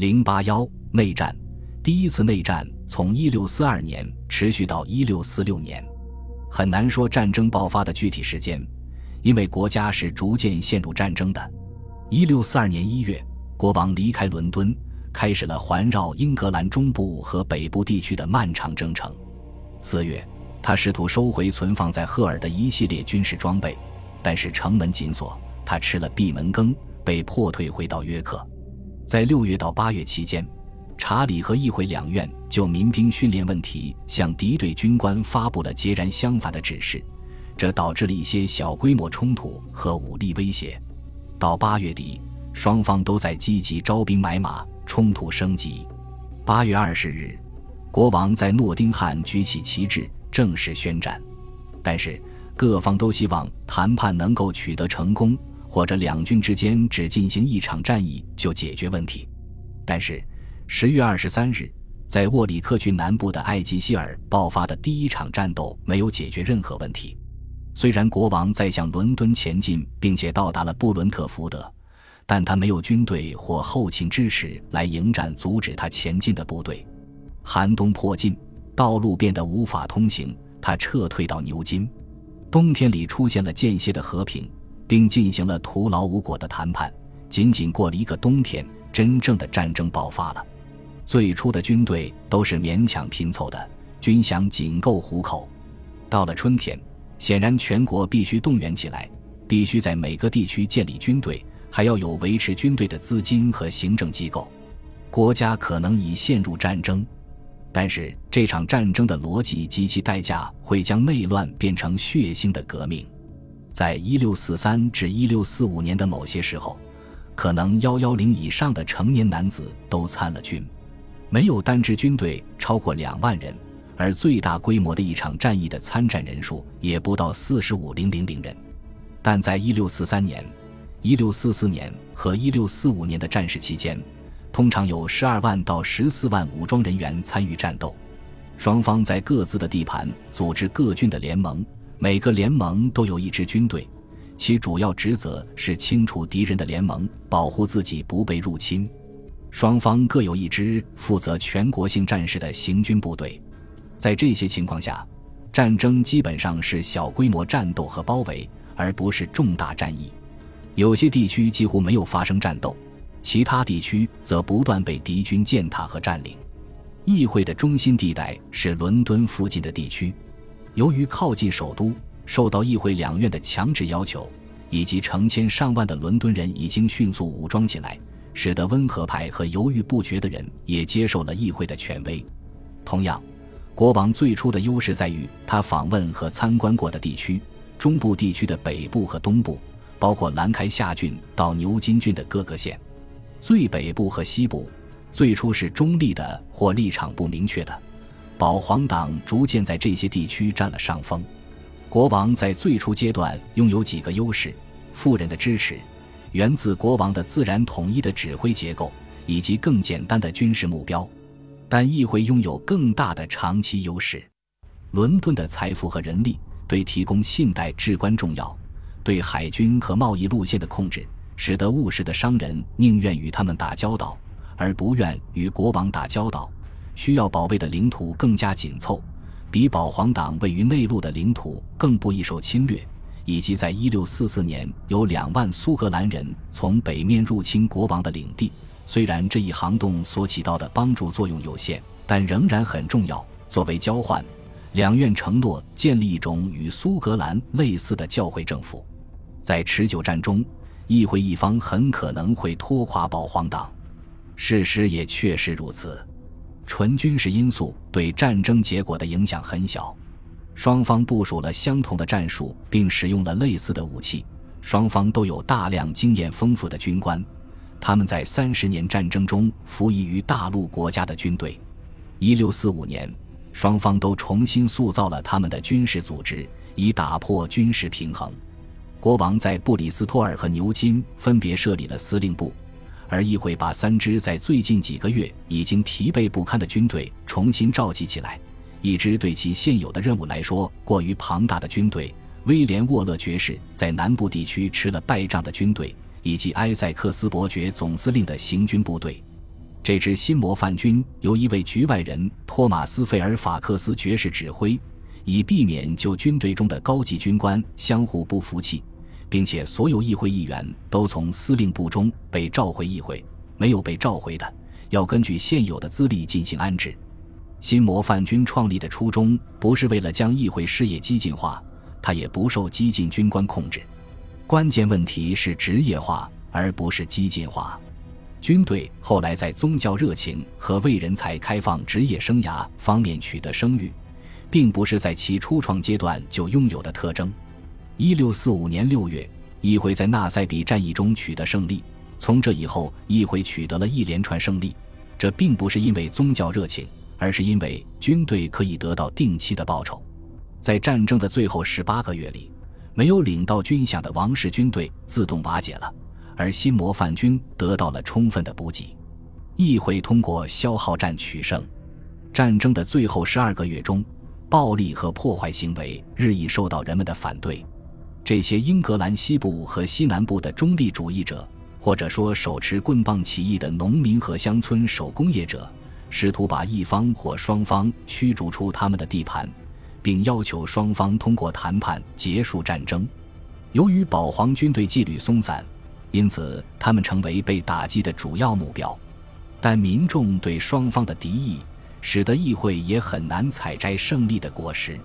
零八幺内战，第一次内战从一六四二年持续到一六四六年，很难说战争爆发的具体时间，因为国家是逐渐陷入战争的。一六四二年一月，国王离开伦敦，开始了环绕英格兰中部和北部地区的漫长征程。四月，他试图收回存放在赫尔的一系列军事装备，但是城门紧锁，他吃了闭门羹，被迫退回到约克。在六月到八月期间，查理和议会两院就民兵训练问题向敌对军官发布了截然相反的指示，这导致了一些小规模冲突和武力威胁。到八月底，双方都在积极招兵买马，冲突升级。八月二十日，国王在诺丁汉举起旗帜，正式宣战。但是，各方都希望谈判能够取得成功。或者两军之间只进行一场战役就解决问题，但是十月二十三日，在沃里克郡南部的艾吉希尔爆发的第一场战斗没有解决任何问题。虽然国王在向伦敦前进，并且到达了布伦特福德，但他没有军队或后勤支持来迎战阻止他前进的部队。寒冬迫近，道路变得无法通行，他撤退到牛津。冬天里出现了间歇的和平。并进行了徒劳无果的谈判。仅仅过了一个冬天，真正的战争爆发了。最初的军队都是勉强拼凑的，军饷仅够糊口。到了春天，显然全国必须动员起来，必须在每个地区建立军队，还要有维持军队的资金和行政机构。国家可能已陷入战争，但是这场战争的逻辑及其代价会将内乱变成血腥的革命。在一六四三至一六四五年的某些时候，可能幺幺零以上的成年男子都参了军，没有单支军队超过两万人，而最大规模的一场战役的参战人数也不到四十五零零零人。但在一六四三年、一六四四年和一六四五年的战事期间，通常有十二万到十四万武装人员参与战斗，双方在各自的地盘组织各军的联盟。每个联盟都有一支军队，其主要职责是清除敌人的联盟，保护自己不被入侵。双方各有一支负责全国性战事的行军部队。在这些情况下，战争基本上是小规模战斗和包围，而不是重大战役。有些地区几乎没有发生战斗，其他地区则不断被敌军践踏和占领。议会的中心地带是伦敦附近的地区。由于靠近首都，受到议会两院的强制要求，以及成千上万的伦敦人已经迅速武装起来，使得温和派和犹豫不决的人也接受了议会的权威。同样，国王最初的优势在于他访问和参观过的地区：中部地区的北部和东部，包括兰开夏郡到牛津郡的各个县；最北部和西部，最初是中立的或立场不明确的。保皇党逐渐在这些地区占了上风。国王在最初阶段拥有几个优势：富人的支持，源自国王的自然统一的指挥结构，以及更简单的军事目标。但议会拥有更大的长期优势：伦敦的财富和人力对提供信贷至关重要，对海军和贸易路线的控制，使得务实的商人宁愿与他们打交道，而不愿与国王打交道。需要保卫的领土更加紧凑，比保皇党位于内陆的领土更不易受侵略，以及在1644年有两万苏格兰人从北面入侵国王的领地。虽然这一行动所起到的帮助作用有限，但仍然很重要。作为交换，两院承诺建立一种与苏格兰类似的教会政府。在持久战中，议会一方很可能会拖垮保皇党。事实也确实如此。纯军事因素对战争结果的影响很小，双方部署了相同的战术，并使用了类似的武器。双方都有大量经验丰富的军官，他们在三十年战争中服役于大陆国家的军队。一六四五年，双方都重新塑造了他们的军事组织，以打破军事平衡。国王在布里斯托尔和牛津分别设立了司令部。而议会把三支在最近几个月已经疲惫不堪的军队重新召集起来，一支对其现有的任务来说过于庞大的军队——威廉·沃勒爵士在南部地区吃了败仗的军队，以及埃塞克斯伯爵总司令的行军部队。这支新模范军由一位局外人托马斯·费尔法克斯爵士指挥，以避免就军队中的高级军官相互不服气，并且所有议会议员都从司令部中被召回议会，没有被召回的要根据现有的资历进行安置。新模范军创立的初衷不是为了将议会事业激进化，它也不受激进军官控制。关键问题是职业化，而不是激进化。军队后来在宗教热情和为人才开放职业生涯方面取得声誉，并不是在其初创阶段就拥有的特征。一六四五年六月，议会在纳赛比战役中取得胜利。从这以后，议会取得了一连串胜利。这并不是因为宗教热情，而是因为军队可以得到定期的报酬。在战争的最后十八个月里，没有领到军饷的王室军队自动瓦解了。而新模范军得到了充分的补给，议会通过消耗战取胜。战争的最后十二个月中，暴力和破坏行为日益受到人们的反对。这些英格兰西部和西南部的中立主义者，或者说手持棍棒起义的农民和乡村手工业者，试图把一方或双方驱逐出他们的地盘，并要求双方通过谈判结束战争。由于保皇军队纪律松散。因此，他们成为被打击的主要目标，但民众对双方的敌意，使得议会也很难采摘胜利的果实。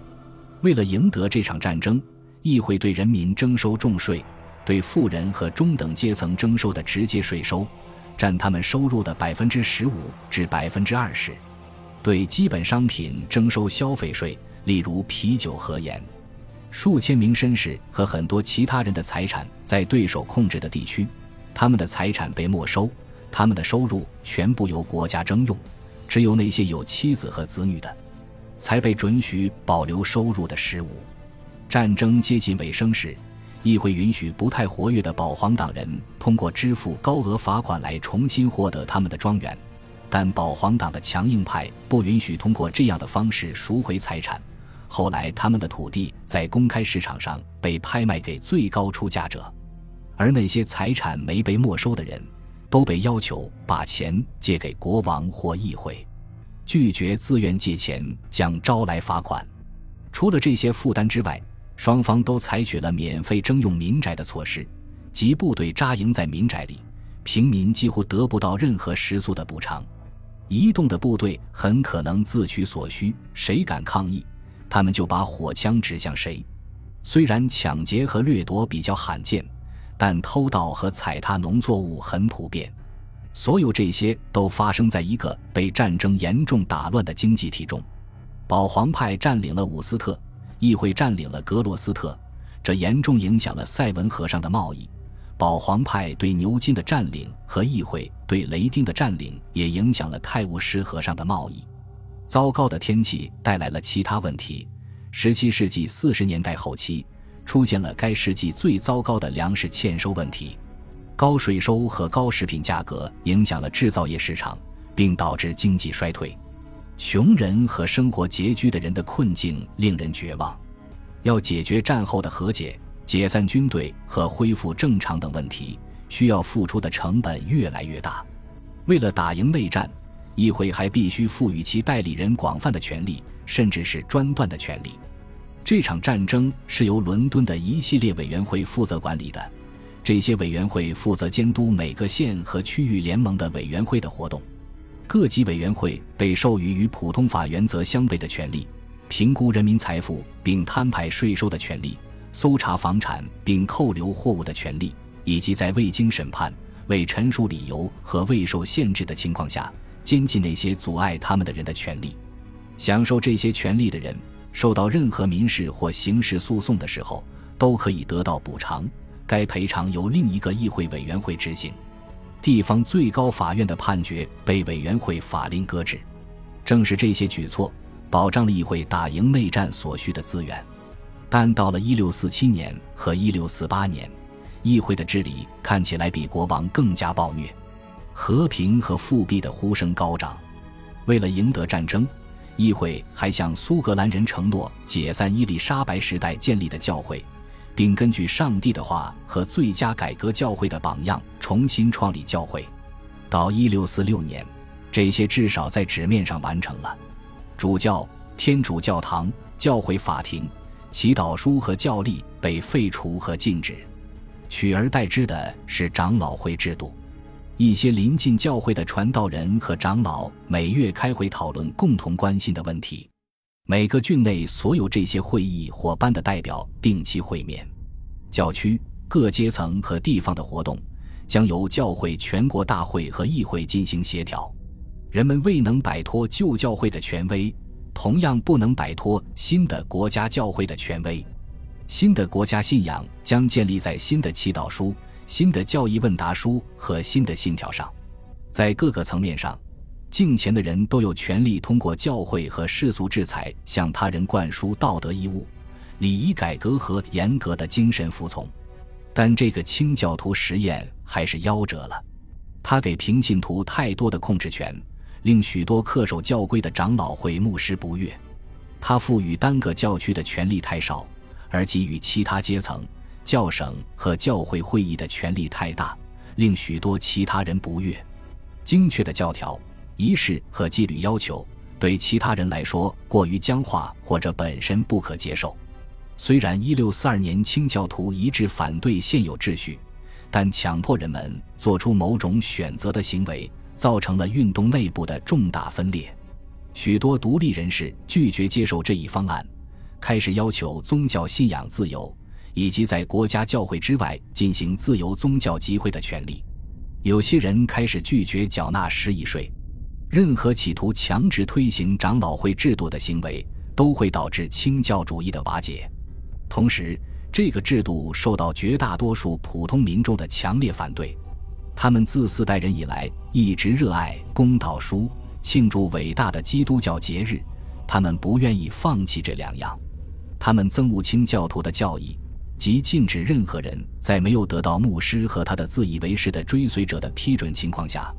为了赢得这场战争，议会对人民征收重税，对富人和中等阶层征收的直接税收，占他们收入的百分之十五至百分之二十；对基本商品征收消费税，例如啤酒和盐。数千名绅士和很多其他人的财产在对手控制的地区，他们的财产被没收，他们的收入全部由国家征用，只有那些有妻子和子女的，才被准许保留收入的十五。战争接近尾声时，议会允许不太活跃的保皇党人通过支付高额罚款来重新获得他们的庄园，但保皇党的强硬派不允许通过这样的方式赎回财产。后来，他们的土地在公开市场上被拍卖给最高出价者，而那些财产没被没收的人，都被要求把钱借给国王或议会。拒绝自愿借钱将招来罚款。除了这些负担之外，双方都采取了免费征用民宅的措施，即部队扎营在民宅里，平民几乎得不到任何食宿的补偿。移动的部队很可能自取所需，谁敢抗议？他们就把火枪指向谁。虽然抢劫和掠夺比较罕见，但偷盗和踩踏农作物很普遍。所有这些都发生在一个被战争严重打乱的经济体中。保皇派占领了伍斯特，议会占领了格罗斯特，这严重影响了塞文河上的贸易。保皇派对牛津的占领和议会对雷丁的占领也影响了泰晤士河上的贸易。糟糕的天气带来了其他问题。17世纪40年代后期，出现了该世纪最糟糕的粮食欠收问题。高税收和高食品价格影响了制造业市场，并导致经济衰退。穷人和生活拮据的人的困境令人绝望。要解决战后的和解、解散军队和恢复正常等问题，需要付出的成本越来越大。为了打赢内战。议会还必须赋予其代理人广泛的权利，甚至是专断的权利。这场战争是由伦敦的一系列委员会负责管理的，这些委员会负责监督每个县和区域联盟的委员会的活动。各级委员会被授予与普通法原则相悖的权利：评估人民财富并摊派税收的权利，搜查房产并扣留货物的权利，以及在未经审判、未陈述理由和未受限制的情况下。监禁那些阻碍他们的人的权利，享受这些权利的人，受到任何民事或刑事诉讼的时候，都可以得到补偿。该赔偿由另一个议会委员会执行。地方最高法院的判决被委员会法令搁置。正是这些举措，保障了议会打赢内战所需的资源。但到了1647年和1648年，议会的治理看起来比国王更加暴虐。和平和复辟的呼声高涨。为了赢得战争，议会还向苏格兰人承诺解散伊丽莎白时代建立的教会，并根据上帝的话和最佳改革教会的榜样重新创立教会。到1646年，这些至少在纸面上完成了。主教、天主教堂、教会法庭、祈祷书和教历被废除和禁止，取而代之的是长老会制度。一些临近教会的传道人和长老每月开会讨论共同关心的问题。每个郡内所有这些会议或班的代表定期会面。教区各阶层和地方的活动将由教会全国大会和议会进行协调。人们未能摆脱旧教会的权威，同样不能摆脱新的国家教会的权威。新的国家信仰将建立在新的祈祷书。新的教义问答书和新的信条上，在各个层面上，敬虔的人都有权利通过教会和世俗制裁向他人灌输道德义务、礼仪改革和严格的精神服从。但这个清教徒实验还是夭折了，他给平信徒太多的控制权，令许多恪守教规的长老会牧师不悦；他赋予单个教区的权力太少，而给予其他阶层。教省和教会会议的权力太大，令许多其他人不悦。精确的教条、仪式和纪律要求对其他人来说过于僵化或者本身不可接受。虽然1642年清教徒一致反对现有秩序，但强迫人们做出某种选择的行为，造成了运动内部的重大分裂。许多独立人士拒绝接受这一方案，开始要求宗教信仰自由。以及在国家教会之外进行自由宗教集会的权利，有些人开始拒绝缴纳失仪税。任何企图强制推行长老会制度的行为都会导致清教主义的瓦解。同时，这个制度受到绝大多数普通民众的强烈反对。他们自四代人以来一直热爱公祷书，庆祝伟大的基督教节日。他们不愿意放弃这两样。他们憎恶清教徒的教义。即禁止任何人在没有得到牧师和他的自以为是的追随者的批准情况下，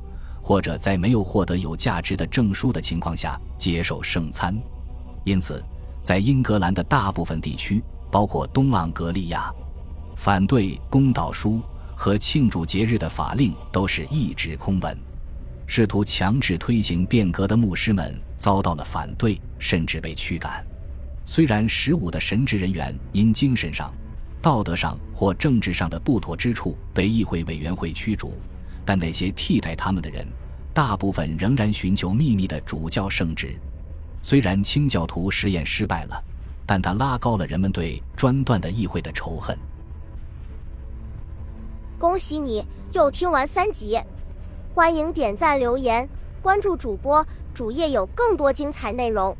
或者在没有获得有价值的证书的情况下接受圣餐。因此，在英格兰的大部分地区，包括东盎格利亚，反对公祷书和庆祝节日的法令都是一纸空文。试图强制推行变革的牧师们遭到了反对，甚至被驱赶。虽然十五的神职人员因精神上，道德上或政治上的不妥之处被议会委员会驱逐，但那些替代他们的人，大部分仍然寻求秘密的主教圣职。虽然清教徒实验失败了，但他拉高了人们对专断的议会的仇恨。恭喜你又听完三集，欢迎点赞、留言、关注主播，主页有更多精彩内容。